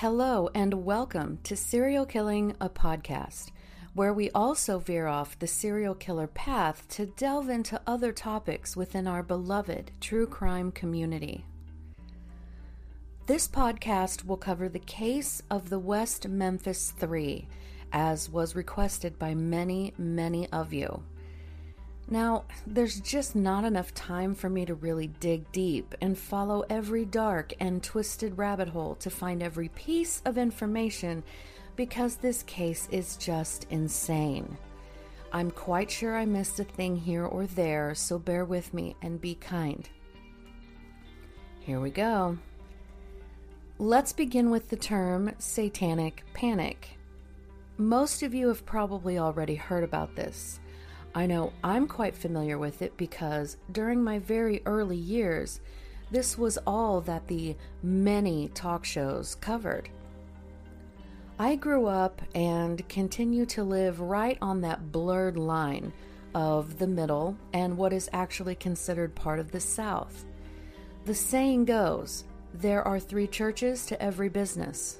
Hello, and welcome to Serial Killing, a podcast, where we also veer off the serial killer path to delve into other topics within our beloved true crime community. This podcast will cover the case of the West Memphis Three, as was requested by many, many of you. Now, there's just not enough time for me to really dig deep and follow every dark and twisted rabbit hole to find every piece of information because this case is just insane. I'm quite sure I missed a thing here or there, so bear with me and be kind. Here we go. Let's begin with the term satanic panic. Most of you have probably already heard about this. I know I'm quite familiar with it because during my very early years, this was all that the many talk shows covered. I grew up and continue to live right on that blurred line of the middle and what is actually considered part of the South. The saying goes there are three churches to every business.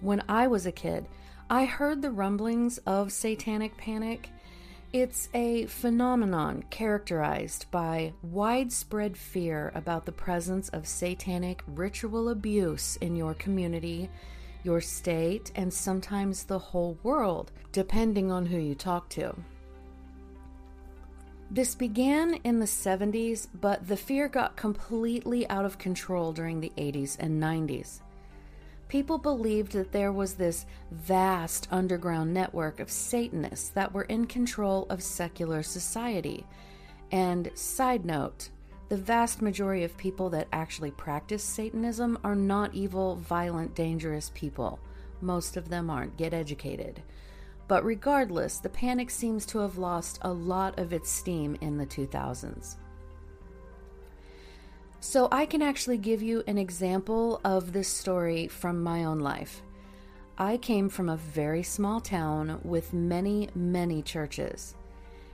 When I was a kid, I heard the rumblings of satanic panic it's a phenomenon characterized by widespread fear about the presence of satanic ritual abuse in your community, your state, and sometimes the whole world, depending on who you talk to. This began in the 70s, but the fear got completely out of control during the 80s and 90s. People believed that there was this vast underground network of Satanists that were in control of secular society. And, side note, the vast majority of people that actually practice Satanism are not evil, violent, dangerous people. Most of them aren't. Get educated. But regardless, the panic seems to have lost a lot of its steam in the 2000s. So, I can actually give you an example of this story from my own life. I came from a very small town with many, many churches.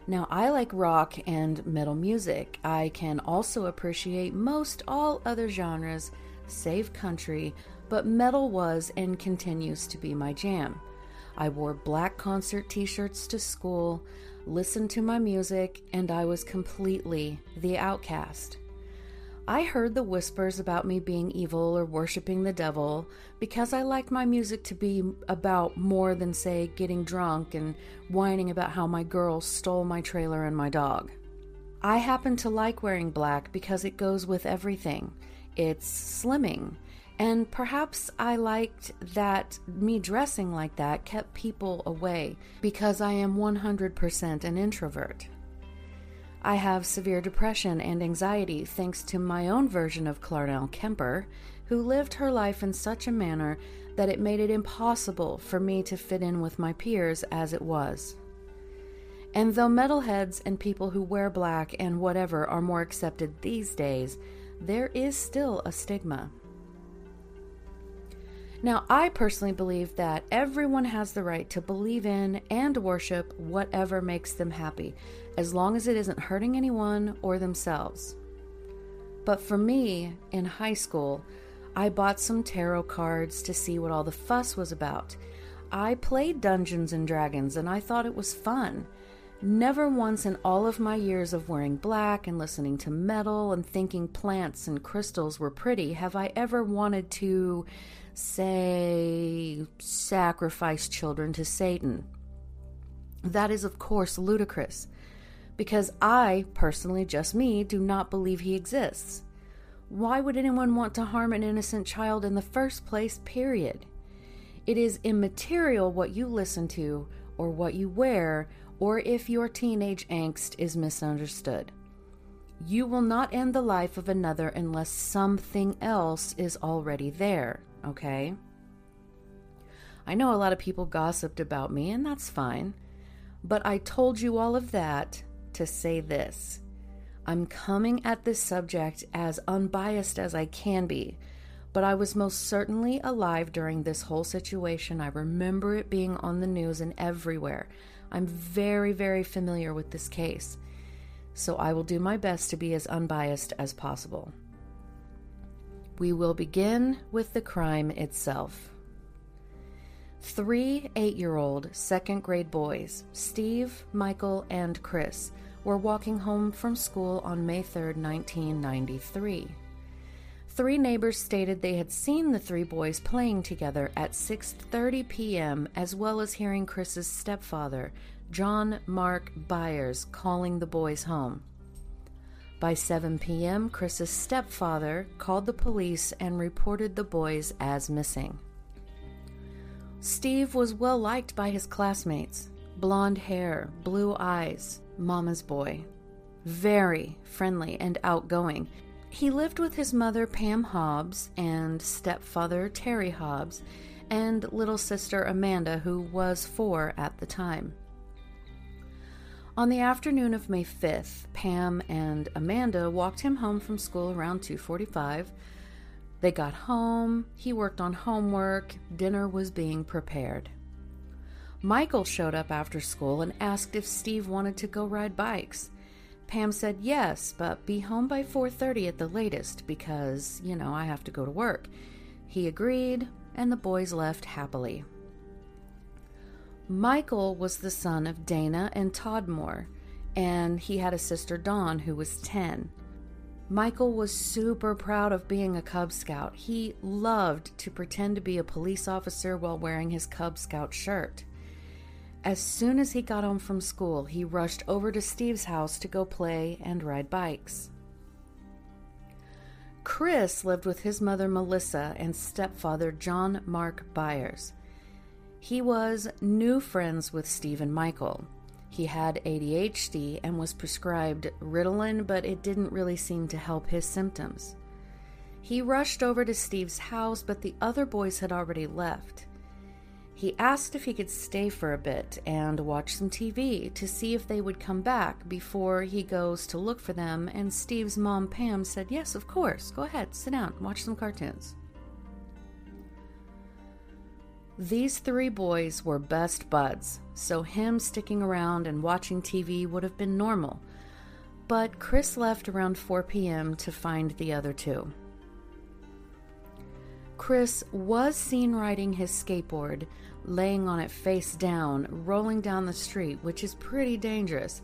Now, I like rock and metal music. I can also appreciate most all other genres, save country, but metal was and continues to be my jam. I wore black concert t shirts to school, listened to my music, and I was completely the outcast. I heard the whispers about me being evil or worshiping the devil because I liked my music to be about more than, say, getting drunk and whining about how my girl stole my trailer and my dog. I happen to like wearing black because it goes with everything. It's slimming. And perhaps I liked that me dressing like that kept people away because I am 100% an introvert. I have severe depression and anxiety thanks to my own version of Clarnell Kemper, who lived her life in such a manner that it made it impossible for me to fit in with my peers as it was. And though metalheads and people who wear black and whatever are more accepted these days, there is still a stigma. Now, I personally believe that everyone has the right to believe in and worship whatever makes them happy, as long as it isn't hurting anyone or themselves. But for me, in high school, I bought some tarot cards to see what all the fuss was about. I played Dungeons and Dragons and I thought it was fun. Never once in all of my years of wearing black and listening to metal and thinking plants and crystals were pretty have I ever wanted to say, sacrifice children to Satan. That is, of course, ludicrous, because I, personally, just me, do not believe he exists. Why would anyone want to harm an innocent child in the first place, period? It is immaterial what you listen to, or what you wear, or if your teenage angst is misunderstood. You will not end the life of another unless something else is already there okay? I know a lot of people gossiped about me, and that's fine. But I told you all of that to say this I'm coming at this subject as unbiased as I can be, but I was most certainly alive during this whole situation. I remember it being on the news and everywhere. I'm very, very familiar with this case, so I will do my best to be as unbiased as possible. We will begin with the crime itself. Three eight year old second grade boys, Steve, Michael, and Chris, were walking home from school on May 3, 1993. Three neighbors stated they had seen the three boys playing together at 6:30 p.m. as well as hearing Chris's stepfather, John Mark Byers, calling the boys home. By 7 p.m., Chris's stepfather called the police and reported the boys as missing. Steve was well liked by his classmates. Blonde hair, blue eyes, mama's boy. Very friendly and outgoing. He lived with his mother, Pam Hobbs, and stepfather, Terry Hobbs, and little sister, Amanda, who was four at the time. On the afternoon of May 5th, Pam and Amanda walked him home from school around 2:45. They got home, he worked on homework, dinner was being prepared. Michael showed up after school and asked if Steve wanted to go ride bikes. Pam said yes, but be home by 4:30 at the latest because, you know, I have to go to work. He agreed, and the boys left happily. Michael was the son of Dana and Todd Moore, and he had a sister Dawn who was 10. Michael was super proud of being a Cub Scout. He loved to pretend to be a police officer while wearing his Cub Scout shirt. As soon as he got home from school, he rushed over to Steve's house to go play and ride bikes. Chris lived with his mother Melissa and stepfather John Mark Byers. He was new friends with Steve and Michael. He had ADHD and was prescribed Ritalin, but it didn't really seem to help his symptoms. He rushed over to Steve's house, but the other boys had already left. He asked if he could stay for a bit and watch some TV to see if they would come back before he goes to look for them, and Steve's mom, Pam, said, Yes, of course. Go ahead, sit down, watch some cartoons. These three boys were best buds, so him sticking around and watching TV would have been normal. But Chris left around 4 p.m. to find the other two. Chris was seen riding his skateboard, laying on it face down, rolling down the street, which is pretty dangerous.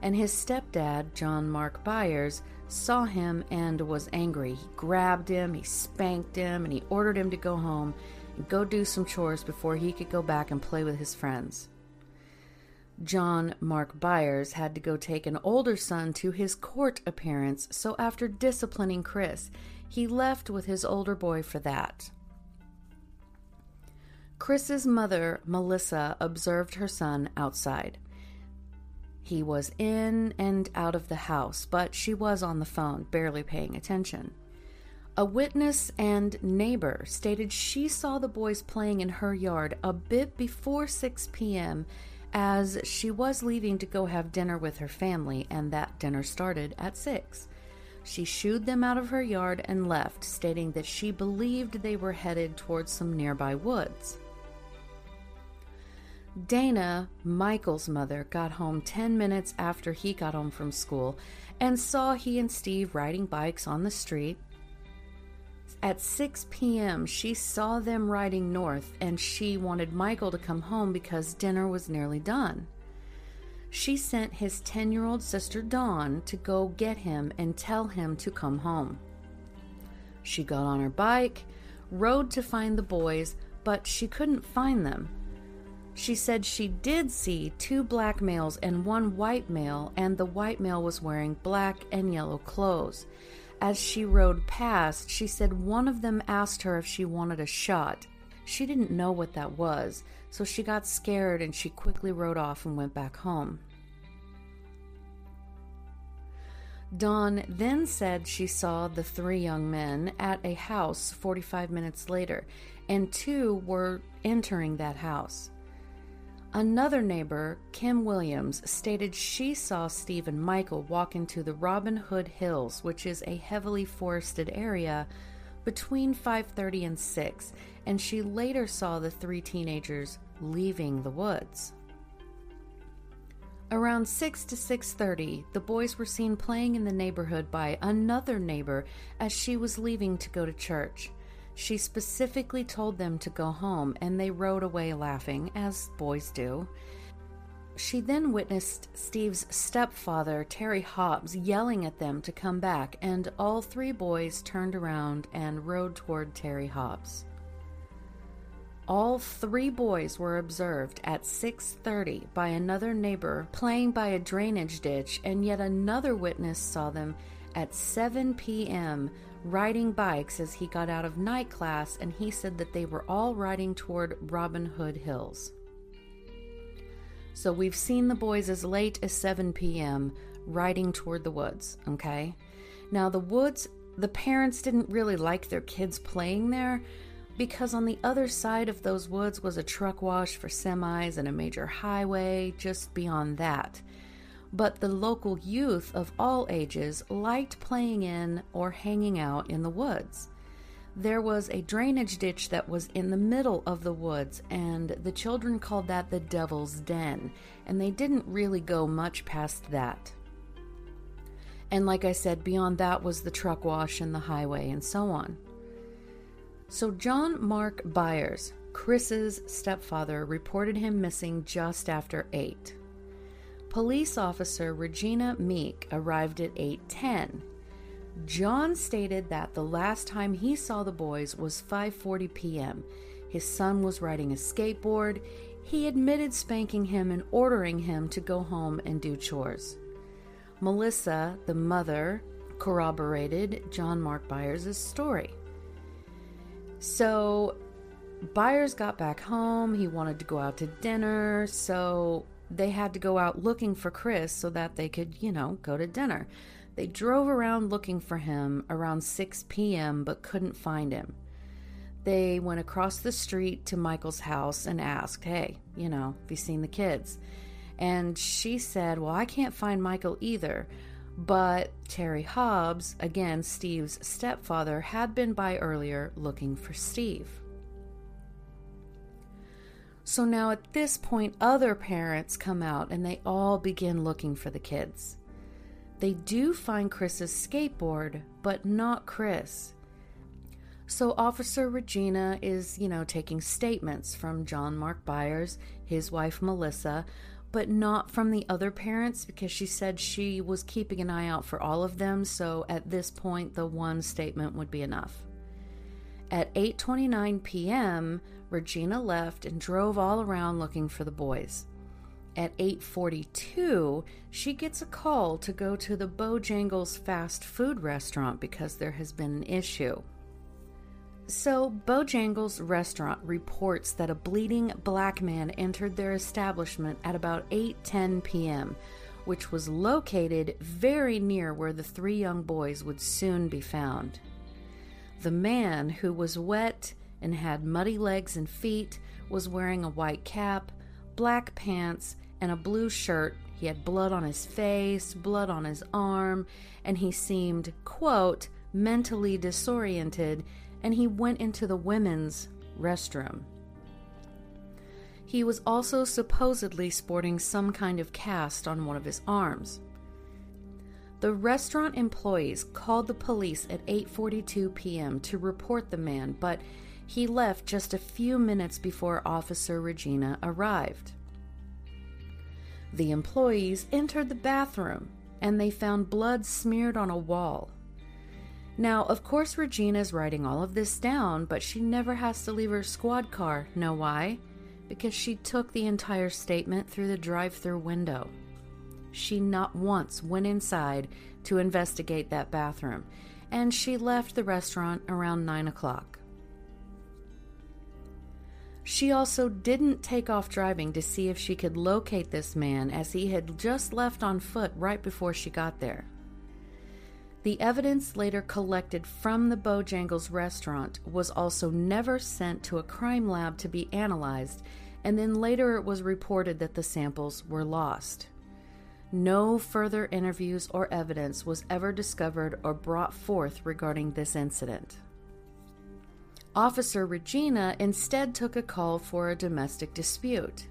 And his stepdad, John Mark Byers, saw him and was angry. He grabbed him, he spanked him, and he ordered him to go home and go do some chores before he could go back and play with his friends. John Mark Byers had to go take an older son to his court appearance, so after disciplining Chris, he left with his older boy for that. Chris's mother, Melissa, observed her son outside. He was in and out of the house, but she was on the phone, barely paying attention. A witness and neighbor stated she saw the boys playing in her yard a bit before 6 p.m. as she was leaving to go have dinner with her family, and that dinner started at 6. She shooed them out of her yard and left, stating that she believed they were headed towards some nearby woods. Dana, Michael's mother, got home 10 minutes after he got home from school and saw he and Steve riding bikes on the street. At 6 p.m., she saw them riding north and she wanted Michael to come home because dinner was nearly done. She sent his 10 year old sister Dawn to go get him and tell him to come home. She got on her bike, rode to find the boys, but she couldn't find them she said she did see two black males and one white male, and the white male was wearing black and yellow clothes. As she rode past, she said one of them asked her if she wanted a shot. She didn't know what that was, so she got scared and she quickly rode off and went back home. Dawn then said she saw the three young men at a house 45 minutes later, and two were entering that house. Another neighbor, Kim Williams, stated she saw Steve and Michael walk into the Robin Hood Hills, which is a heavily forested area, between 5:30 and 6, and she later saw the three teenagers leaving the woods. Around 6 to 6:30, the boys were seen playing in the neighborhood by another neighbor as she was leaving to go to church. She specifically told them to go home and they rode away laughing as boys do. She then witnessed Steve's stepfather, Terry Hobbs, yelling at them to come back, and all three boys turned around and rode toward Terry Hobbs. All three boys were observed at 6:30 by another neighbor playing by a drainage ditch, and yet another witness saw them at 7 p.m. riding bikes as he got out of night class, and he said that they were all riding toward Robin Hood Hills. So we've seen the boys as late as 7 p.m. riding toward the woods, okay? Now, the woods, the parents didn't really like their kids playing there because on the other side of those woods was a truck wash for semis and a major highway just beyond that. But the local youth of all ages liked playing in or hanging out in the woods there was a drainage ditch that was in the middle of the woods, and the children called that the Devil's Den, and they didn't really go much past that. And like I said, beyond that was the truck wash and the highway and so on. So, John Mark Byers, Chris's stepfather, reported him missing just after 8. Police officer Regina Meek arrived at 8:10 John stated that the last time he saw the boys was 5:40 p.m. His son was riding a skateboard. He admitted spanking him and ordering him to go home and do chores. Melissa, the mother, corroborated John Mark Byers' story. So, Byers got back home. He wanted to go out to dinner, so they had to go out looking for Chris so that they could, you know, go to dinner. They drove around looking for him around 6 p.m. but couldn't find him. They went across the street to Michael's house and asked, Hey, you know, have you seen the kids? And she said, Well, I can't find Michael either. But Terry Hobbs, again Steve's stepfather, had been by earlier looking for Steve. So now at this point, other parents come out and they all begin looking for the kids. They do find Chris's skateboard, but not Chris. So Officer Regina is, you know, taking statements from John Mark Byers, his wife Melissa, but not from the other parents because she said she was keeping an eye out for all of them, so at this point the one statement would be enough. At 8:29 p.m., Regina left and drove all around looking for the boys. At 8:42, she gets a call to go to the Bojangles fast food restaurant because there has been an issue. So, Bojangles restaurant reports that a bleeding black man entered their establishment at about 8:10 p.m., which was located very near where the three young boys would soon be found. The man, who was wet and had muddy legs and feet, was wearing a white cap, black pants, and a blue shirt. He had blood on his face, blood on his arm, and he seemed, quote, mentally disoriented, and he went into the women's restroom. He was also supposedly sporting some kind of cast on one of his arms. The restaurant employees called the police at 8:42 p.m. to report the man, but he left just a few minutes before Officer Regina arrived. The employees entered the bathroom and they found blood smeared on a wall. Now, of course, Regina's writing all of this down, but she never has to leave her squad car. Know why? Because she took the entire statement through the drive through window. She not once went inside to investigate that bathroom, and she left the restaurant around 9 o'clock. She also didn't take off driving to see if she could locate this man as he had just left on foot right before she got there. The evidence later collected from the Bojangles restaurant was also never sent to a crime lab to be analyzed, and then later it was reported that the samples were lost. No further interviews or evidence was ever discovered or brought forth regarding this incident. Officer Regina instead took a call for a domestic dispute.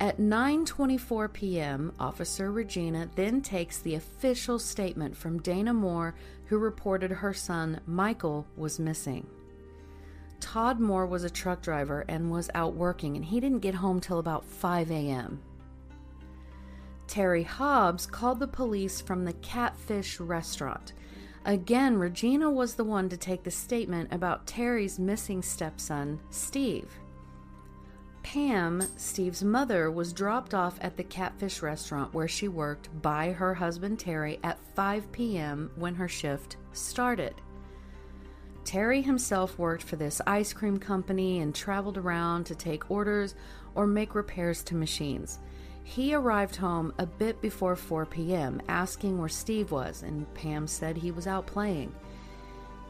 At 9:24 p.m., Officer Regina then takes the official statement from Dana Moore, who reported her son Michael was missing. Todd Moore was a truck driver and was out working, and he didn't get home till about 5 a.m. Terry Hobbs called the police from the Catfish restaurant. Again, Regina was the one to take the statement about Terry's missing stepson, Steve. Pam, Steve's mother, was dropped off at the Catfish restaurant where she worked by her husband Terry at 5 p.m. when her shift started. Terry himself worked for this ice cream company and traveled around to take orders or make repairs to machines. He arrived home a bit before 4 p.m., asking where Steve was, and Pam said he was out playing.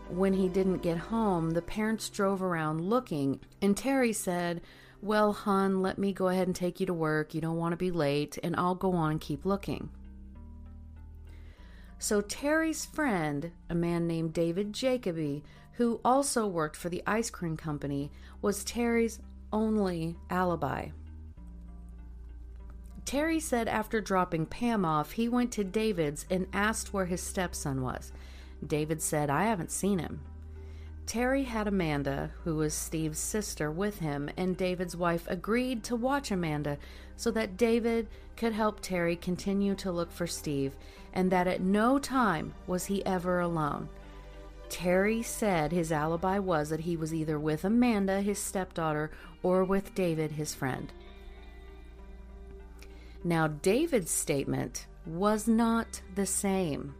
When he didn't get home, the parents drove around looking, and Terry said, Well, hon, let me go ahead and take you to work. You don't want to be late, and I'll go on and keep looking. So Terry's friend, a man named David Jacoby, who also worked for the ice cream company, was Terry's only alibi. Terry said after dropping Pam off, he went to David's and asked where his stepson was. David said, I haven't seen him. Terry had Amanda, who was Steve's sister, with him, and David's wife agreed to watch Amanda so that David could help Terry continue to look for Steve, and that at no time was he ever alone. Terry said his alibi was that he was either with Amanda, his stepdaughter, or with David, his friend. Now, David's statement was not the same.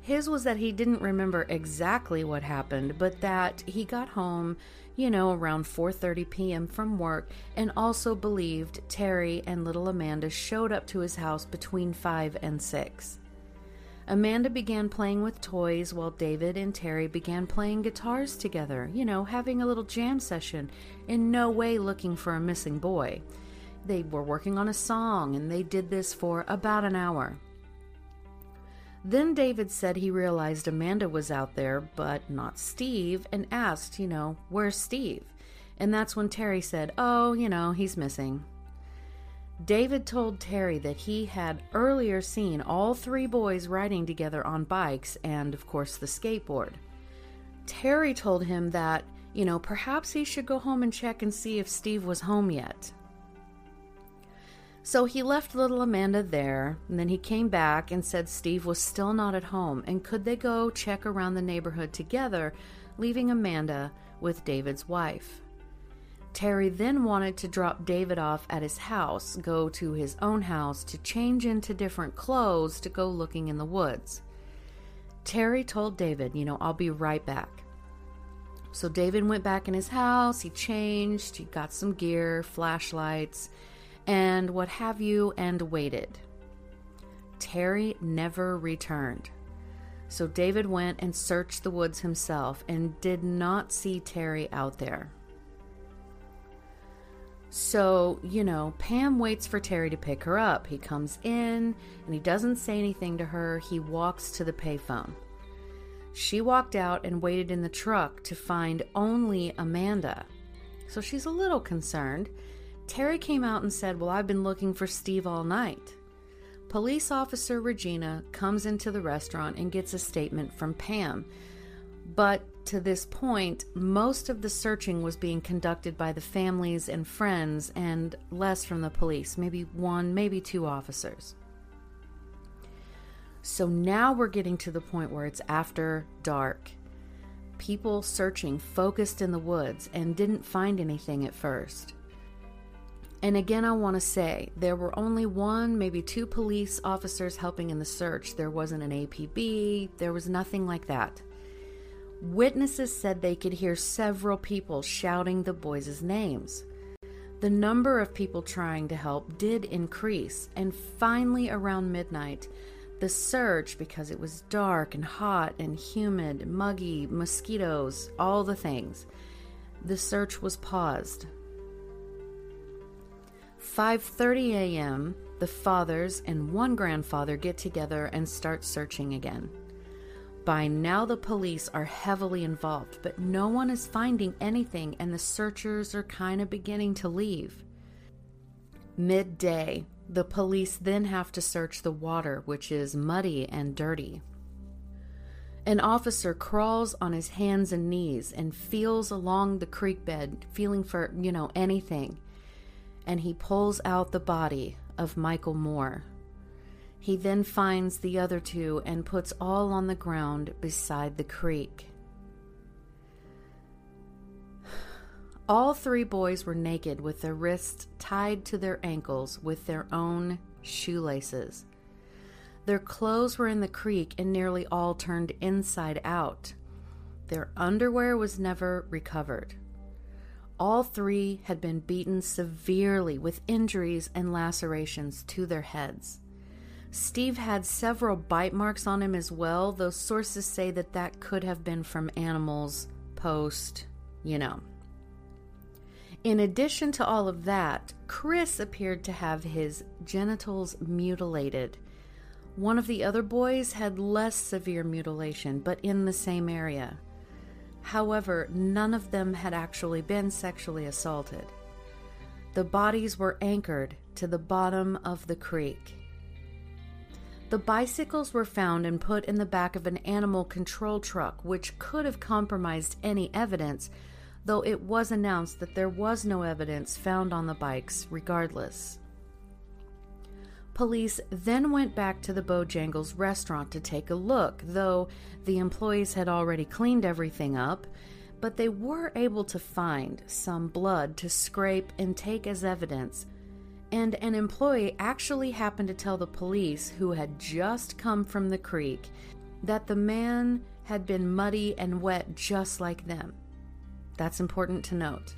His was that he didn't remember exactly what happened, but that he got home, you know, around 4:30 p.m. from work and also believed Terry and little Amanda showed up to his house between 5 and 6. Amanda began playing with toys while David and Terry began playing guitars together, you know, having a little jam session, in no way looking for a missing boy. They were working on a song and they did this for about an hour. Then David said he realized Amanda was out there, but not Steve, and asked, you know, where's Steve? And that's when Terry said, oh, you know, he's missing. David told Terry that he had earlier seen all three boys riding together on bikes and, of course, the skateboard. Terry told him that, you know, perhaps he should go home and check and see if Steve was home yet. So he left little Amanda there, and then he came back and said Steve was still not at home, and could they go check around the neighborhood together, leaving Amanda with David's wife. Terry then wanted to drop David off at his house, go to his own house to change into different clothes to go looking in the woods. Terry told David, You know, I'll be right back. So David went back in his house, he changed, he got some gear, flashlights, and what have you, and waited. Terry never returned. So David went and searched the woods himself and did not see Terry out there. So, you know, Pam waits for Terry to pick her up. He comes in and he doesn't say anything to her. He walks to the payphone. She walked out and waited in the truck to find only Amanda. So she's a little concerned Terry came out and said, Well, I've been looking for Steve all night. Police officer Regina comes into the restaurant and gets a statement from Pam. But to this point, most of the searching was being conducted by the families and friends and less from the police, maybe one, maybe two officers. So now we're getting to the point where it's after dark. People searching focused in the woods and didn't find anything at first. And again, I want to say there were only one, maybe two police officers helping in the search. There wasn't an APB, there was nothing like that. Witnesses said they could hear several people shouting the boys' names. The number of people trying to help did increase, and finally, around midnight, the search, because it was dark and hot and humid, muggy, mosquitoes, all the things, the search was paused 5:30 a.m., the fathers and one grandfather get together and start searching again. By now the police are heavily involved, but no one is finding anything and the searchers are kind of beginning to leave. Midday, the police then have to search the water, which is muddy and dirty. An officer crawls on his hands and knees and feels along the creek bed, feeling for, you know, anything. And he pulls out the body of Michael Moore. He then finds the other two and puts all on the ground beside the creek. All three boys were naked with their wrists tied to their ankles with their own shoelaces. Their clothes were in the creek and nearly all turned inside out. Their underwear was never recovered. All three had been beaten severely with injuries and lacerations to their heads. Steve had several bite marks on him as well, though sources say that that could have been from animals post, you know. In addition to all of that, Chris appeared to have his genitals mutilated one of the other boys had less severe mutilation, but in the same area. However, none of them had actually been sexually assaulted. The bodies were anchored to the bottom of the creek. The bicycles were found and put in the back of an animal control truck, which could have compromised any evidence, though it was announced that there was no evidence found on the bikes regardless. Police then went back to the Bojangles restaurant to take a look, though the employees had already cleaned everything up, but they were able to find some blood to scrape and take as evidence. And an employee actually happened to tell the police, who had just come from the creek, that the man had been muddy and wet just like them. That's important to note.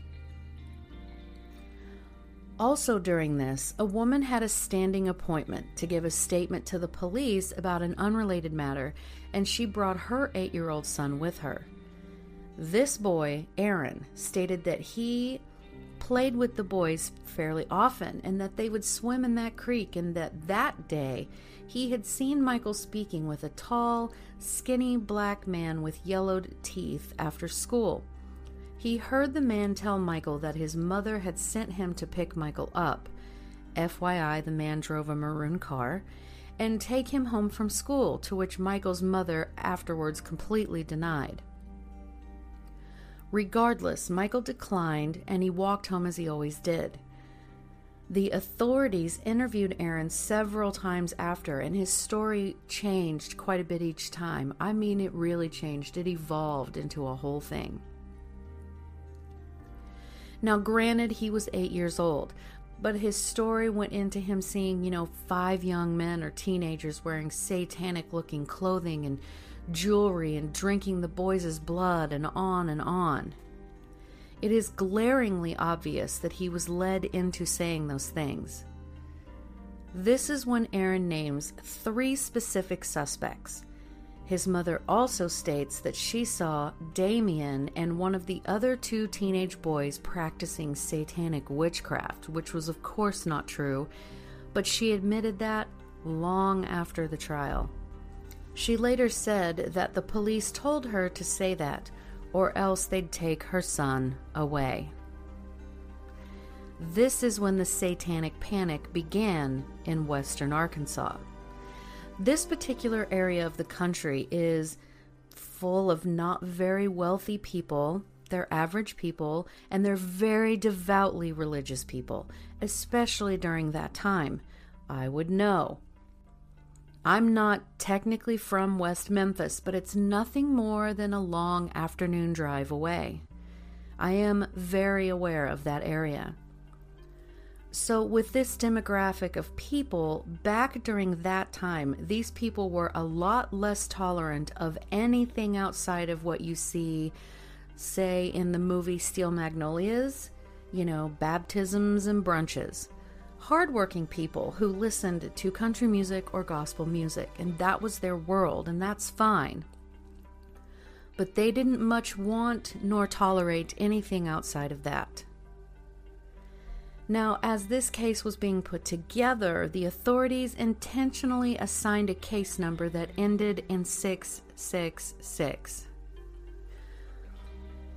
Also, during this, a woman had a standing appointment to give a statement to the police about an unrelated matter, and she brought her eight year old son with her. This boy, Aaron, stated that he played with the boys fairly often and that they would swim in that creek, and that that day he had seen Michael speaking with a tall, skinny black man with yellowed teeth after school. He heard the man tell Michael that his mother had sent him to pick Michael up. FYI, the man drove a maroon car and take him home from school, to which Michael's mother afterwards completely denied. Regardless, Michael declined and he walked home as he always did. The authorities interviewed Aaron several times after, and his story changed quite a bit each time. I mean, it really changed, it evolved into a whole thing. Now, granted, he was eight years old, but his story went into him seeing, you know, five young men or teenagers wearing satanic looking clothing and jewelry and drinking the boys' blood and on and on. It is glaringly obvious that he was led into saying those things. This is when Aaron names three specific suspects his mother also states that she saw Damien and one of the other two teenage boys practicing satanic witchcraft, which was, of course, not true, but she admitted that long after the trial. She later said that the police told her to say that, or else they'd take her son away. This is when the satanic panic began in western Arkansas. This particular area of the country is full of not very wealthy people. They're average people, and they're very devoutly religious people, especially during that time. I would know. I'm not technically from West Memphis, but it's nothing more than a long afternoon drive away. I am very aware of that area. So, with this demographic of people, back during that time, these people were a lot less tolerant of anything outside of what you see, say, in the movie Steel Magnolias, you know, baptisms and brunches. Hardworking people who listened to country music or gospel music, and that was their world, and that's fine. But they didn't much want nor tolerate anything outside of that. Now, as this case was being put together, the authorities intentionally assigned a case number that ended in 666.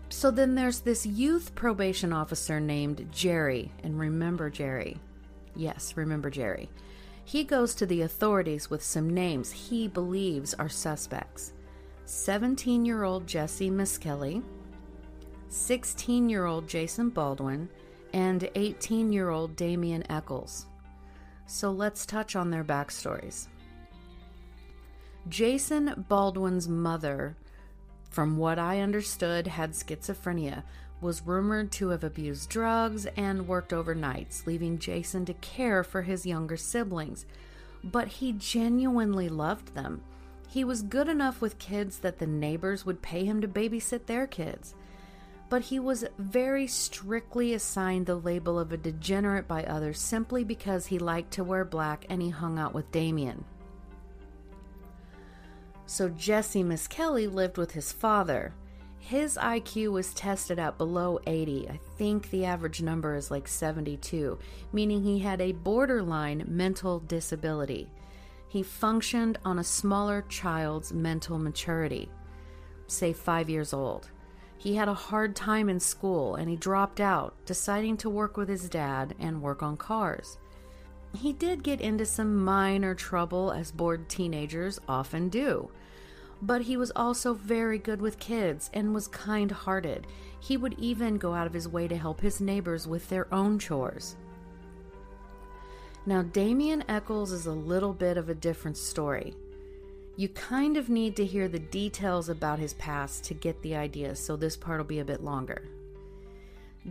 So then there's this youth probation officer named Jerry, and remember Jerry. Yes, remember Jerry. He goes to the authorities with some names he believes are suspects 17 year old Jesse Misskelley, 16 year old Jason Baldwin, and 18 year old Damien Echols. So let's touch on their backstories. Jason Baldwin's mother, from what I understood, had schizophrenia, was rumored to have abused drugs and worked overnights, leaving Jason to care for his younger siblings. But he genuinely loved them. He was good enough with kids that the neighbors would pay him to babysit their kids. But he was very strictly assigned the label of a degenerate by others simply because he liked to wear black and he hung out with Damien. So Jesse Misskelley lived with his father. His IQ was tested at below 80. I think the average number is like 72, meaning he had a borderline mental disability. He functioned on a smaller child's mental maturity, say five years old. He had a hard time in school and he dropped out, deciding to work with his dad and work on cars. He did get into some minor trouble, as bored teenagers often do but he was also very good with kids and was kind hearted. He would even go out of his way to help his neighbors with their own chores. Now, Damien Echols is a little bit of a different story. You kind of need to hear the details about his past to get the idea, so this part will be a bit longer.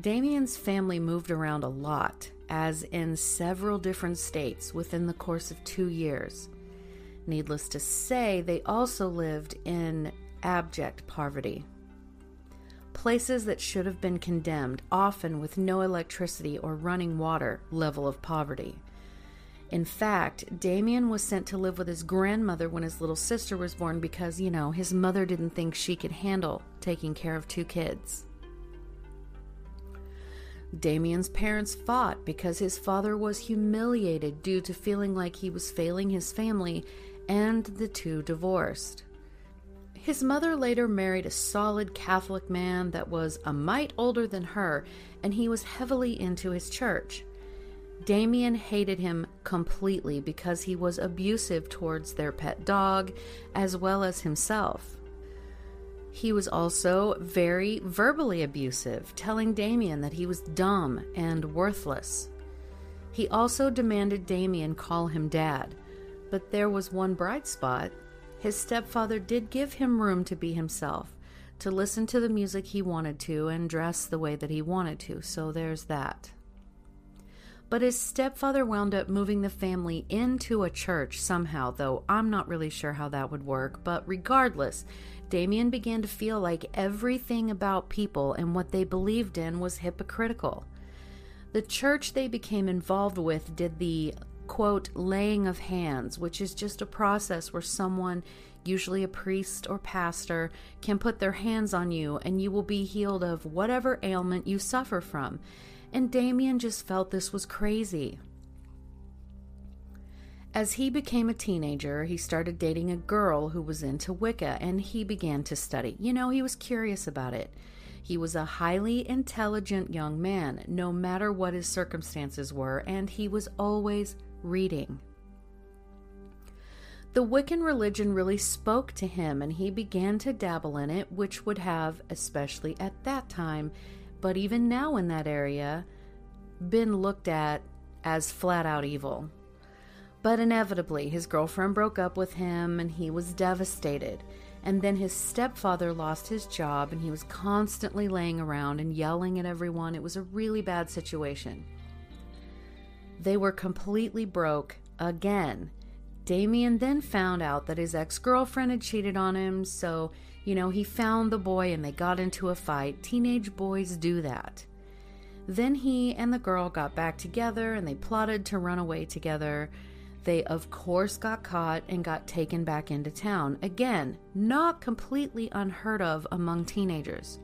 Damien's family moved around a lot, as in several different states within the course of two years. Needless to say, they also lived in abject poverty. Places that should have been condemned, often with no electricity or running water level of poverty. In fact, Damien was sent to live with his grandmother when his little sister was born because, you know, his mother didn't think she could handle taking care of two kids. Damien's parents fought because his father was humiliated due to feeling like he was failing his family and the two divorced. His mother later married a solid Catholic man that was a mite older than her, and he was heavily into his church. Damien hated him completely because he was abusive towards their pet dog as well as himself. He was also very verbally abusive, telling Damien that he was dumb and worthless. He also demanded Damien call him dad, but there was one bright spot. His stepfather did give him room to be himself, to listen to the music he wanted to, and dress the way that he wanted to, so there's that. But his stepfather wound up moving the family into a church somehow, though I'm not really sure how that would work. But regardless, Damien began to feel like everything about people and what they believed in was hypocritical. The church they became involved with did the quote, laying of hands, which is just a process where someone, usually a priest or pastor, can put their hands on you and you will be healed of whatever ailment you suffer from. And Damien just felt this was crazy. As he became a teenager, he started dating a girl who was into Wicca and he began to study. You know, he was curious about it. He was a highly intelligent young man, no matter what his circumstances were, and he was always reading. The Wiccan religion really spoke to him, and he began to dabble in it, which would have, especially at that time, but even now in that area, been looked at as flat out evil. But inevitably, his girlfriend broke up with him, and he was devastated. And then his stepfather lost his job, and he was constantly laying around and yelling at everyone. It was a really bad situation. They were completely broke again. Damien then found out that his ex girlfriend had cheated on him, so, you know, he found the boy and they got into a fight. Teenage boys do that. Then he and the girl got back together and they plotted to run away together. They, of course, got caught and got taken back into town. Again, not completely unheard of among teenagers.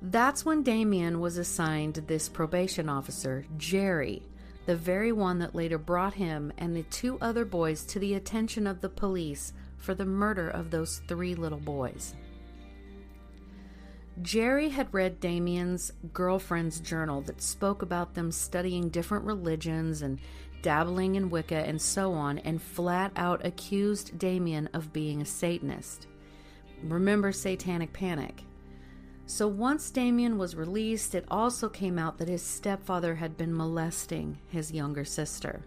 That's when Damien was assigned this probation officer, Jerry, the very one that later brought him and the two other boys to the attention of the police for the murder of those three little boys. Jerry had read Damien's girlfriend's journal that spoke about them studying different religions and dabbling in Wicca and so on, and flat out accused Damien of being a Satanist. Remember Satanic Panic. So once Damien was released, it also came out that his stepfather had been molesting his younger sister.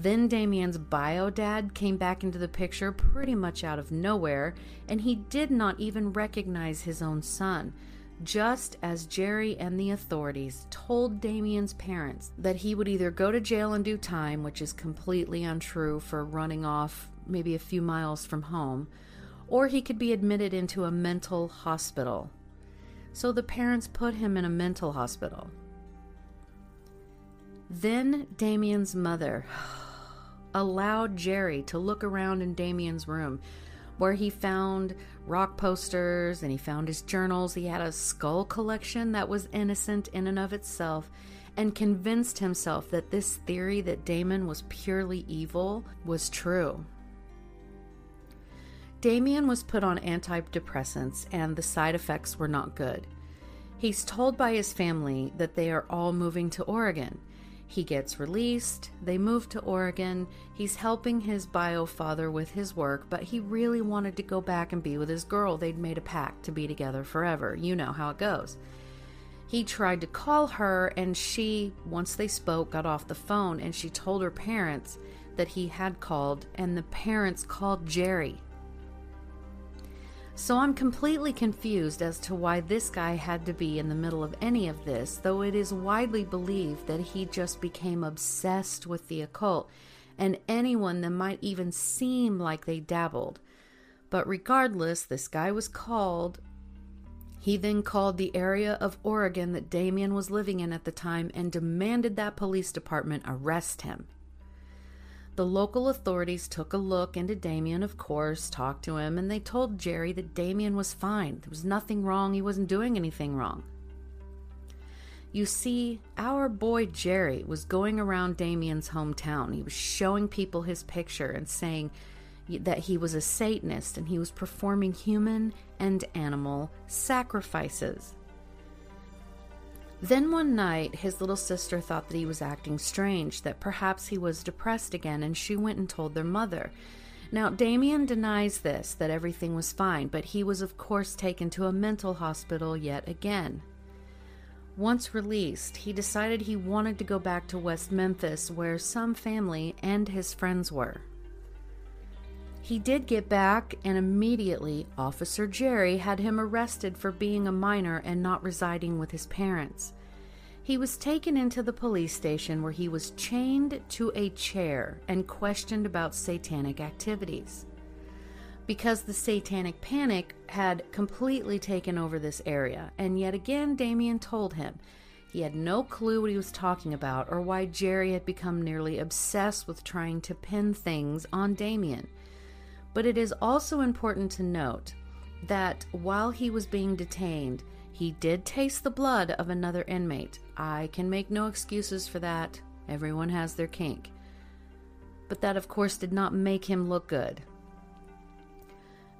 Then Damien's bio dad came back into the picture pretty much out of nowhere, and he did not even recognize his own son, just as Jerry and the authorities told Damien's parents that he would either go to jail in due time, which is completely untrue for running off maybe a few miles from home, or he could be admitted into a mental hospital. So the parents put him in a mental hospital. Then Damien's mother oh, allowed Jerry to look around in Damien's room where he found rock posters and he found his journals. He had a skull collection that was innocent in and of itself and convinced himself that this theory that Damien was purely evil was true. Damien was put on antidepressants and the side effects were not good. He's told by his family that they are all moving to Oregon he gets released, they move to Oregon. He's helping his bio father with his work, but he really wanted to go back and be with his girl. They'd made a pact to be together forever. You know how it goes. He tried to call her, and she, once they spoke, got off the phone and she told her parents that he had called, and the parents called Jerry so I'm completely confused as to why this guy had to be in the middle of any of this, though it is widely believed that he just became obsessed with the occult and anyone that might even seem like they dabbled. But regardless, this guy was called. He then called the area of Oregon that Damien was living in at the time and demanded that police department arrest him. The local authorities took a look into Damien, of course, talked to him, and they told Jerry that Damien was fine. There was nothing wrong, he wasn't doing anything wrong. You see, our boy Jerry was going around Damien's hometown. He was showing people his picture and saying that he was a Satanist and he was performing human and animal sacrifices. Then one night, his little sister thought that he was acting strange, that perhaps he was depressed again, and she went and told their mother. Now, Damien denies this, that everything was fine, but he was, of course, taken to a mental hospital yet again. Once released, he decided he wanted to go back to West Memphis, where some family and his friends were. He did get back, and immediately Officer Jerry had him arrested for being a minor and not residing with his parents. He was taken into the police station where he was chained to a chair and questioned about satanic activities. Because the satanic panic had completely taken over this area, and yet again Damien told him he had no clue what he was talking about or why Jerry had become nearly obsessed with trying to pin things on Damien. But it is also important to note that while he was being detained, he did taste the blood of another inmate. I can make no excuses for that. Everyone has their kink. But that, of course, did not make him look good.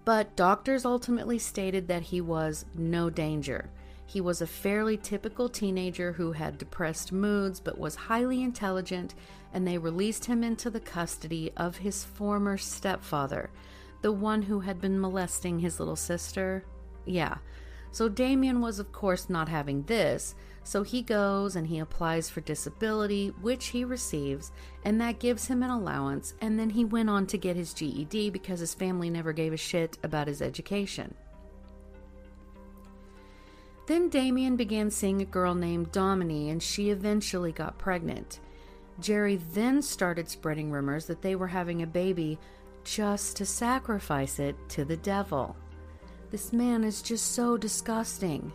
But doctors ultimately stated that he was no danger. He was a fairly typical teenager who had depressed moods but was highly intelligent, and they released him into the custody of his former stepfather, the one who had been molesting his little sister. Yeah. So Damien was, of course, not having this, so he goes and he applies for disability, which he receives, and that gives him an allowance, and then he went on to get his GED because his family never gave a shit about his education. Then Damien began seeing a girl named Domini, and she eventually got pregnant. Jerry then started spreading rumors that they were having a baby just to sacrifice it to the devil. This man is just so disgusting.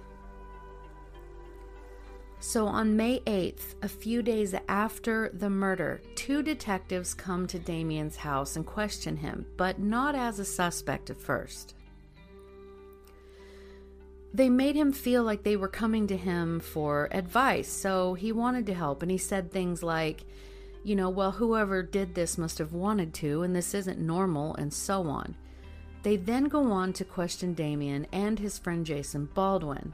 So on May 8th, a few days after the murder, two detectives come to Damien's house and question him, but not as a suspect at first they made him feel like they were coming to him for advice. So he wanted to help. And he said things like, you know, well, whoever did this must have wanted to, and this isn't normal, and so on. They then go on to question Damien and his friend Jason Baldwin.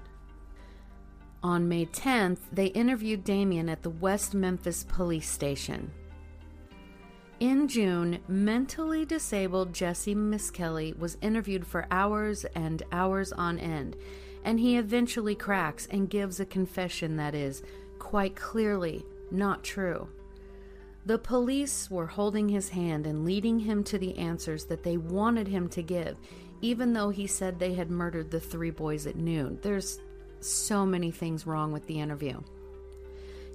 On May 10th, they interviewed Damien at the West Memphis police station. In June, mentally disabled Jesse Misskelley was interviewed for hours and hours on end, and he eventually cracks and gives a confession that is, quite clearly, not true. The police were holding his hand and leading him to the answers that they wanted him to give, even though he said they had murdered the three boys at noon. There's so many things wrong with the interview.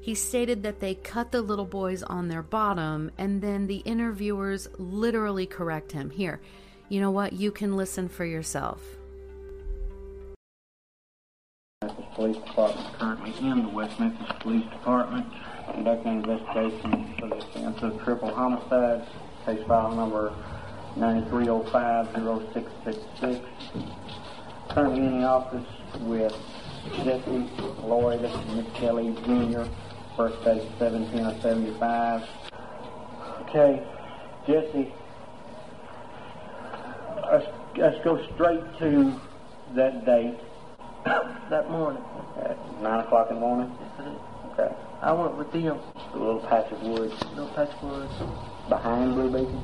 He stated that they cut the little boys on their bottom, and then the interviewers literally correct him. Here, you know what? You can listen for yourself. Memphis Police Department, currently in the West Memphis Police Department, conducting an investigation for the offense of triple homicide, case file number 93050666. Currently in the office with Jesse Lloyd Misskelley Jr., first date 17 of 75. Okay, Jesse, let's, let's go straight to that date that morning. at 9 o'clock in the morning. Yes, it is. Okay. I went with them, The little patch of woods little patch of woods behind Blue Beacon?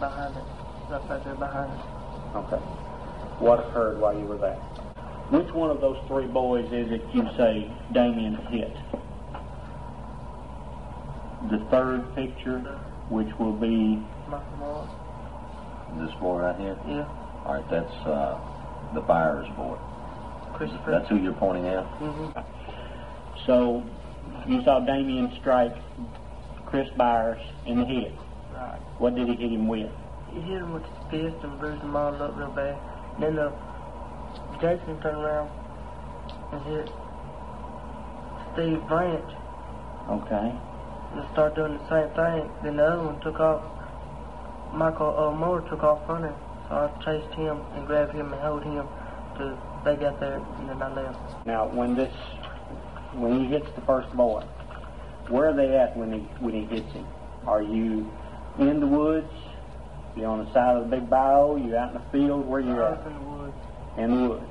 behind it, right back there behind it. Okay. What occurred while you were there? Which one of those three boys is it you say Damien hit? The third picture, which will be, Michael Moore. This boy right here? Yeah, All right, that's uh, the Byers boy. Christopher. That's who you're pointing at? Mm-hmm. so you saw Damien strike Chris Byers in the head. Right. What did he hit him with? He hit him with his fist and bruised him all up real bad. Then the Jason turned around and hit Steve Branch Okay. and started doing the same thing. Then the other one took off. Michael uh, Moore took off running, so I chased him and grabbed him and held him till they got there, and then I left. Now, when this, when he hits the first boy, where are they at when he when he hits him? Are you in the woods? You on the side of the big barrow? You out in the field? Where you at? in the woods. In the woods.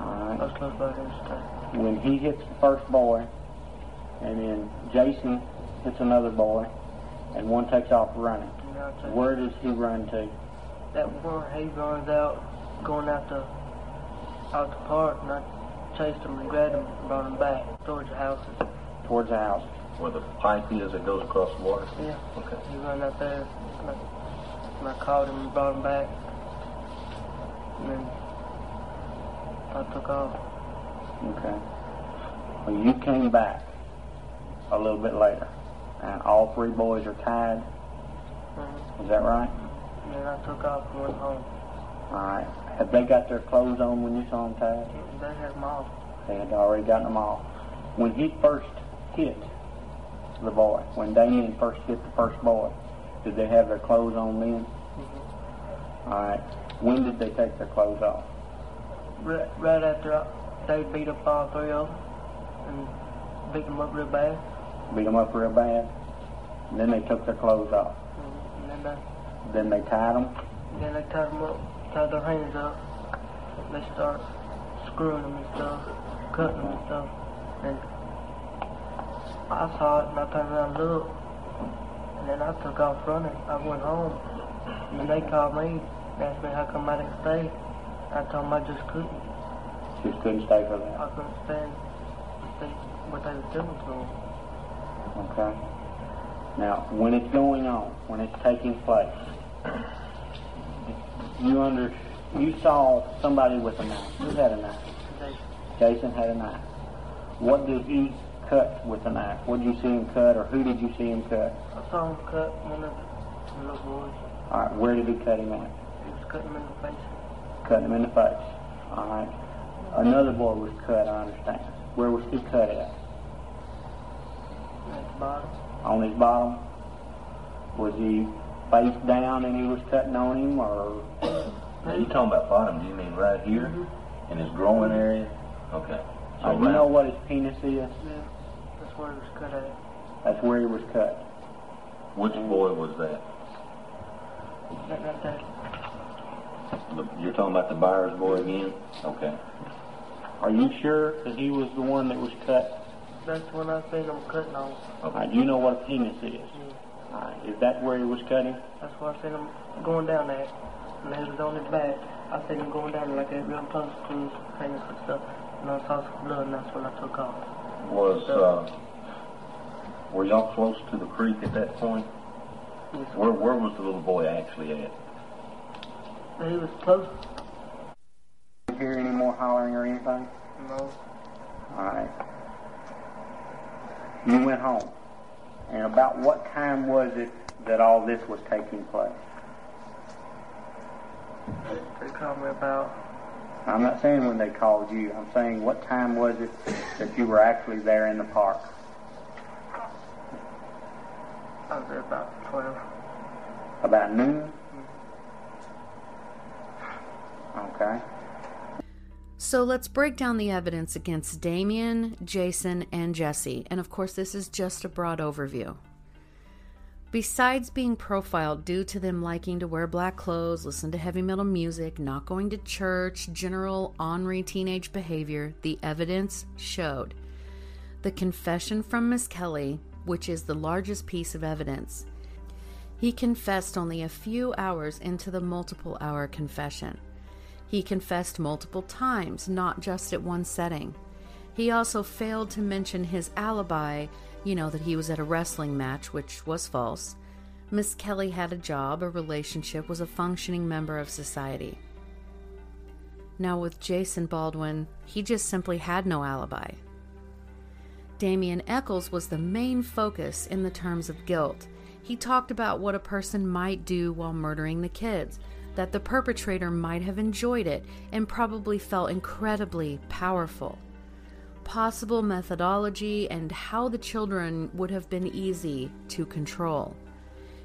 All right. was close by the interstate. When he hits the first boy, and then Jason hits another boy, and one takes off running. And I chased Where does he run to? that one he runs out going out out the park and I chased him and grabbed him and brought him back towards the houses. Towards the house. Where the pipe is that goes across the water? Yeah. Okay. He ran out there and I, and I called him and brought him back. And then I took off. Okay. Well, you came back a little bit later, and all three boys are tied. Mhm. Is that right? And then I took off and went home. All right. Have they got their clothes on when you saw them tied? They had them off. They had already gotten them off. When he first hit the boy, when Damien first hit the first boy, did they have their clothes on then? Mhm. All right. When did they take their clothes off? Right, right after they beat up all three of them and beat them up real bad. Beat them up real bad. And then they took their clothes off. Mhm. And then they Then they tied them. Then they tied them up, tied their hands up. They start screwing them and stuff, cutting them and stuff. And I saw it and I turned around and looked. And then I took off running. I went home. And they called me and asked me how come I didn't stay. I told them I just couldn't. Just couldn't stay for that. I couldn't stand what they were doing to them. Okay. Now, when it's going on, when it's taking place, you under you saw somebody with a knife. Who had a knife? Jason had a knife. What did he cut with a knife? What did you see him cut, or who did you see him cut? I saw him cut one of the little boys. All right, where did he cut him at? He was cutting him in the face. Cutting him in the face. All right. Another boy was cut. I understand. Where was he cut at? At the bottom. On his bottom. Was he face down and he was cutting on him, or Now, you talking about bottom, do you mean right here? Mm-hmm. In his growing area? Okay. so uh, you know what his penis is? Yeah, that's where he was cut at. That's where he was cut. Which mm-hmm. boy was that? That right there. You're talking about the Byers boy again? Okay. Are you sure that he was the one that was cut? That's when I think I'm cutting on. All right, uh, you know what a penis is. All right, is that where he was cutting? That's where I seen him going down there. And he was on his back. I seen him going down there like that real close to his penis and stuff. And I saw some blood and that's when I took off. Was, uh, were y'all close to the creek at that point? Yes, Where, where was the little boy actually at? He was close. Did you hear any more hollering or anything? No. All right. You went home. And about what time was it that all this was taking place? They called me about I'm not saying when they called you. I'm saying what time was it that you were actually there in the park? I was there about twelve. About noon? Mm-hmm. Okay. So let's break down the evidence against Damien, Jason, and Jesse. And of course, this is just a broad overview. Besides being profiled due to them liking to wear black clothes, listen to heavy metal music, not going to church, general ornery teenage behavior, the evidence showed. The confession from Misskelley, which is the largest piece of evidence, he confessed only a few hours into the multiple hour confession. He confessed multiple times, not just at one setting. He also failed to mention his alibi, you know, that he was at a wrestling match, which was false. Misskelley had a job, a relationship, was a functioning member of society. Now, with Jason Baldwin, he just simply had no alibi. Damien Echols was the main focus in the terms of guilt. He talked about what a person might do while murdering the kids, that the perpetrator might have enjoyed it and probably felt incredibly powerful. Possible methodology and how the children would have been easy to control.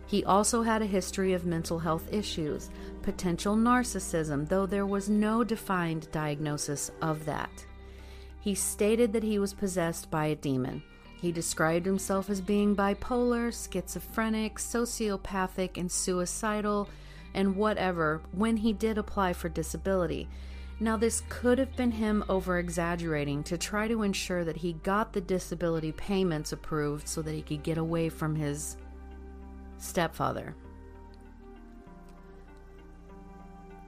He also had a history of mental health issues, potential narcissism, though there was no defined diagnosis of that. He stated that he was possessed by a demon. He described himself as being bipolar, schizophrenic, sociopathic, and suicidal, and whatever when he did apply for disability. Now, this could have been him over exaggerating to try to ensure that he got the disability payments approved so that he could get away from his stepfather.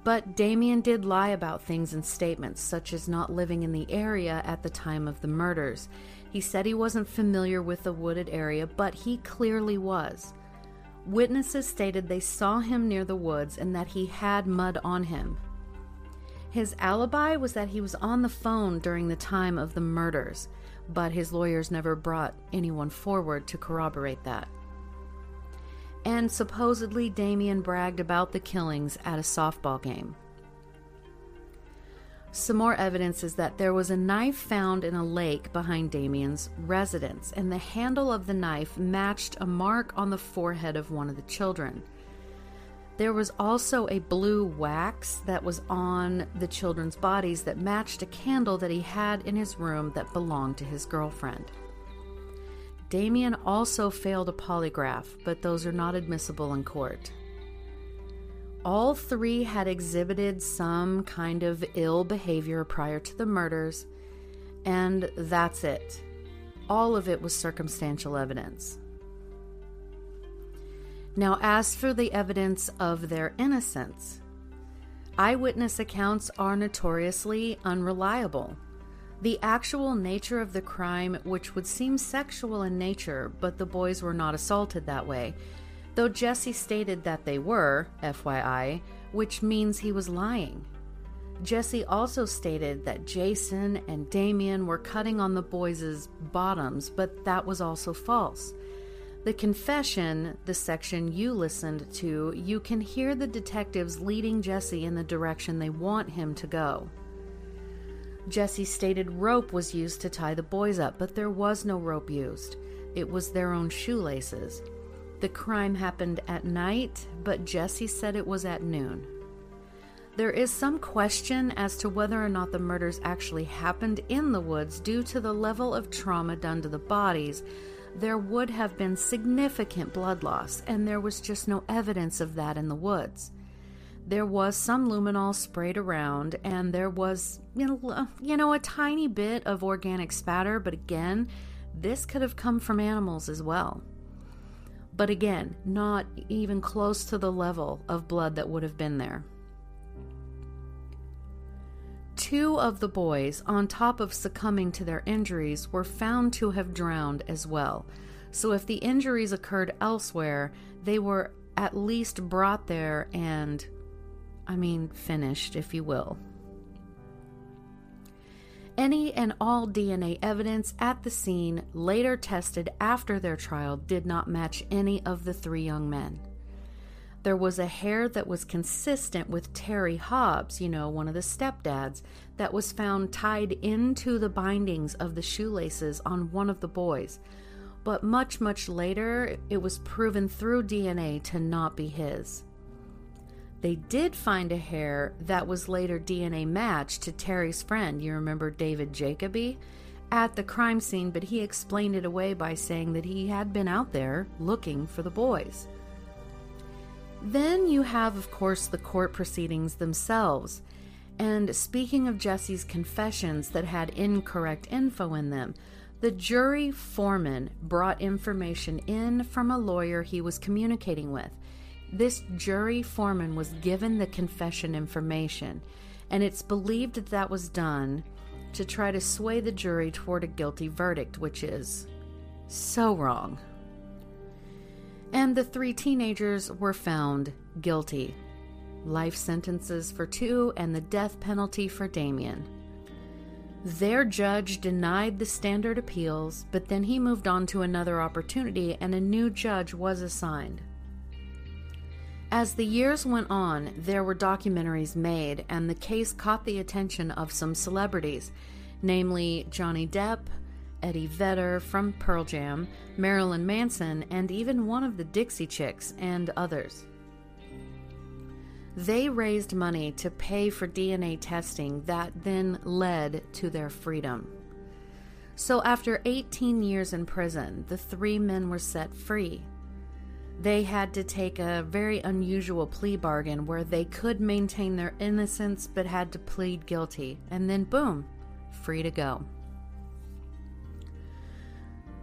But Damien did lie about things in statements, such as not living in the area at the time of the murders. He said he wasn't familiar with the wooded area, but he clearly was. Witnesses stated they saw him near the woods and that he had mud on him. His alibi was that he was on the phone during the time of the murders, but his lawyers never brought anyone forward to corroborate that. And supposedly, Damien bragged about the killings at a softball game. Some more evidence is that there was a knife found in a lake behind Damien's residence, and the handle of the knife matched a mark on the forehead of one of the children. There was also a blue wax that was on the children's bodies that matched a candle that he had in his room that belonged to his girlfriend. Damien also failed a polygraph, but those are not admissible in court. All three had exhibited some kind of ill behavior prior to the murders, and that's it. All of it was circumstantial evidence. Now, as for the evidence of their innocence, eyewitness accounts are notoriously unreliable. The actual nature of the crime, which would seem sexual in nature, but the boys were not assaulted that way, though Jesse stated that they were, FYI, which means he was lying. Jesse also stated that Jason and Damien were cutting on the boys' bottoms, but that was also false. The confession, the section you listened to, you can hear the detectives leading Jesse in the direction they want him to go. Jesse stated rope was used to tie the boys up, but there was no rope used. It was their own shoelaces. The crime happened at night, but Jesse said it was at noon. There is some question as to whether or not the murders actually happened in the woods due to the level of trauma done to the bodies. There would have been significant blood loss, and there was just no evidence of that in the woods. there was some luminol sprayed around, and there was, you know, you know, a tiny bit of organic spatter, but again, this could have come from animals as well. But again, not even close to the level of blood that would have been there. Two of the boys, on top of succumbing to their injuries, were found to have drowned as well. So if the injuries occurred elsewhere, they were at least brought there and, I mean, finished, if you will. Any and all DNA evidence at the scene later tested after their trial did not match any of the three young men. There was a hair that was consistent with Terry Hobbs, you know, one of the stepdads, that was found tied into the bindings of the shoelaces on one of the boys. But much, much later, it was proven through DNA to not be his. They did find a hair that was later DNA matched to Terry's friend, you remember David Jacoby, at the crime scene, but he explained it away by saying that he had been out there looking for the boys. Then you have, of course, the court proceedings themselves. And speaking of Jesse's confessions that had incorrect info in them, the jury foreman brought information in from a lawyer he was communicating with. This jury foreman was given the confession information, and it's believed that that was done to try to sway the jury toward a guilty verdict, which is so wrong. And the three teenagers were found guilty. Life sentences for two and the death penalty for Damien. Their judge denied the standard appeals, but then he moved on to another opportunity and a new judge was assigned. As the years went on, there were documentaries made, and the case caught the attention of some celebrities, namely Johnny Depp, Eddie Vedder from Pearl Jam, Marilyn Manson, and even one of the Dixie Chicks, and others. They raised money to pay for DNA testing that then led to their freedom. So, after 18 years in prison, the three men were set free. They had to take a very unusual plea bargain where they could maintain their innocence but had to plead guilty, and then boom, free to go.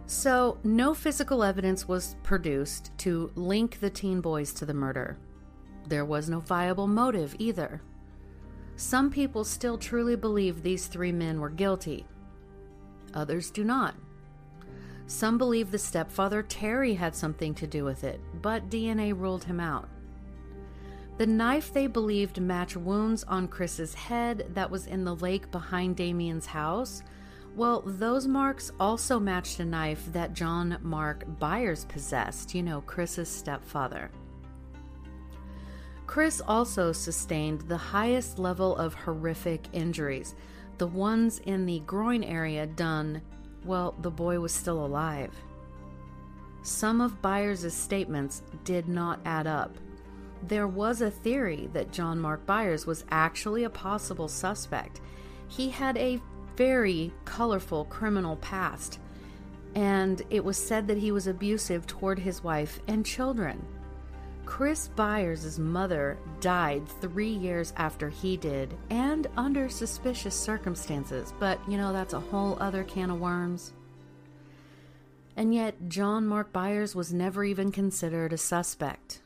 So, no physical evidence was produced to link the teen boys to the murder. There was no viable motive either. Some people still truly believe these three men were guilty, others do not. Some believe the stepfather Terry had something to do with it, but DNA ruled him out. The knife they believed matched wounds on Chris's head that was in the lake behind Damien's house. Well, those marks also matched a knife that John Mark Byers possessed, you know, Chris's stepfather. Chris also sustained the highest level of horrific injuries, the ones in the groin area done, well, the boy was still alive. Some of Byers' statements did not add up. There was a theory that John Mark Byers was actually a possible suspect. He had a very colorful criminal past, and it was said that he was abusive toward his wife and children. Chris Byers' mother died three years after he did, and under suspicious circumstances, but you know, that's a whole other can of worms. And yet, John Mark Byers was never even considered a suspect.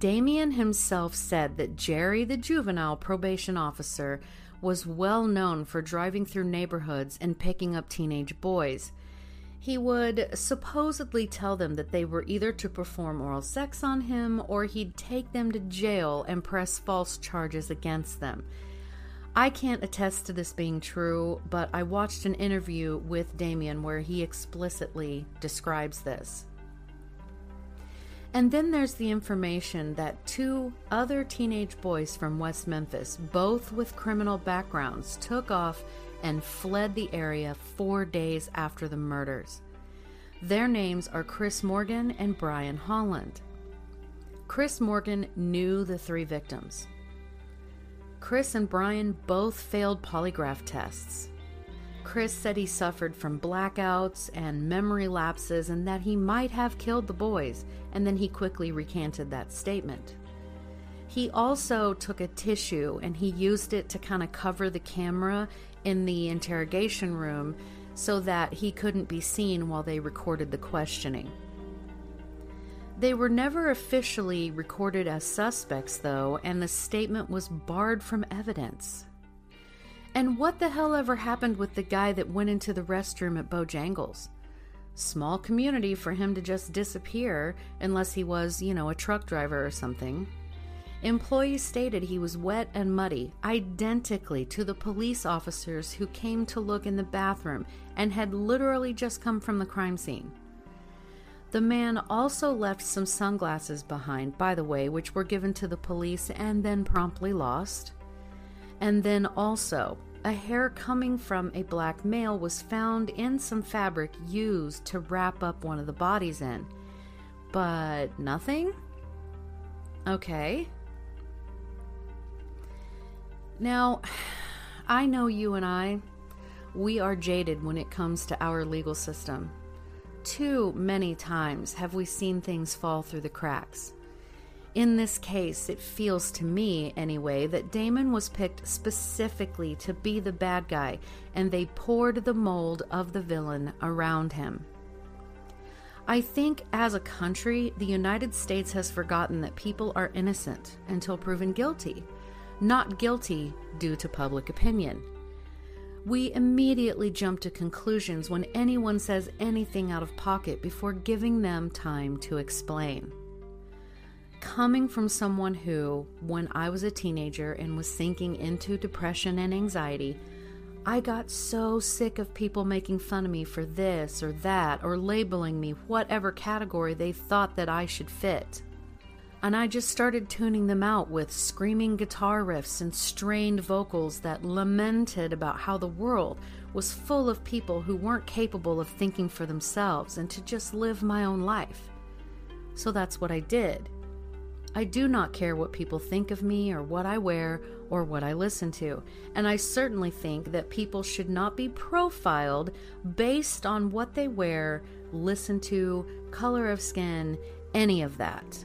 Damien himself said that Jerry, the juvenile probation officer, was well known for driving through neighborhoods and picking up teenage boys he would supposedly tell them that they were either to perform oral sex on him or he'd take them to jail and press false charges against them. I can't attest to this being true, but I watched an interview with Damien where he explicitly describes this. And then there's the information that two other teenage boys from West Memphis, both with criminal backgrounds, took off and fled the area four days after the murders. Their names are Chris Morgan and Brian Holland. Chris Morgan knew the three victims. Chris and Brian both failed polygraph tests. Chris said he suffered from blackouts and memory lapses and that he might have killed the boys, and then he quickly recanted that statement. He also took a tissue and he used it to kind of cover the camera in the interrogation room so that he couldn't be seen while they recorded the questioning. They were never officially recorded as suspects, though, and the statement was barred from evidence. And what the hell ever happened with the guy that went into the restroom at Bojangles? Small community for him to just disappear unless he was, you know, a truck driver or something. Employees stated he was wet and muddy, identically to the police officers who came to look in the bathroom and had literally just come from the crime scene. The man also left some sunglasses behind, by the way, which were given to the police and then promptly lost. And then also, a hair coming from a black male was found in some fabric used to wrap up one of the bodies in. But nothing? Okay. Now, I know you and I, we are jaded when it comes to our legal system. Too many times have we seen things fall through the cracks. In this case, it feels to me, anyway, that Damon was picked specifically to be the bad guy, and they poured the mold of the villain around him. I think as a country, the United States has forgotten that people are innocent until proven guilty, not guilty due to public opinion. We immediately jump to conclusions when anyone says anything out of pocket before giving them time to explain coming from someone who, when I was a teenager and was sinking into depression and anxiety, I got so sick of people making fun of me for this or that or labeling me whatever category they thought that I should fit. And I just started tuning them out with screaming guitar riffs and strained vocals that lamented about how the world was full of people who weren't capable of thinking for themselves and to just live my own life. So that's what I did. I do not care what people think of me or what I wear or what I listen to, and I certainly think that people should not be profiled based on what they wear, listen to, color of skin, any of that.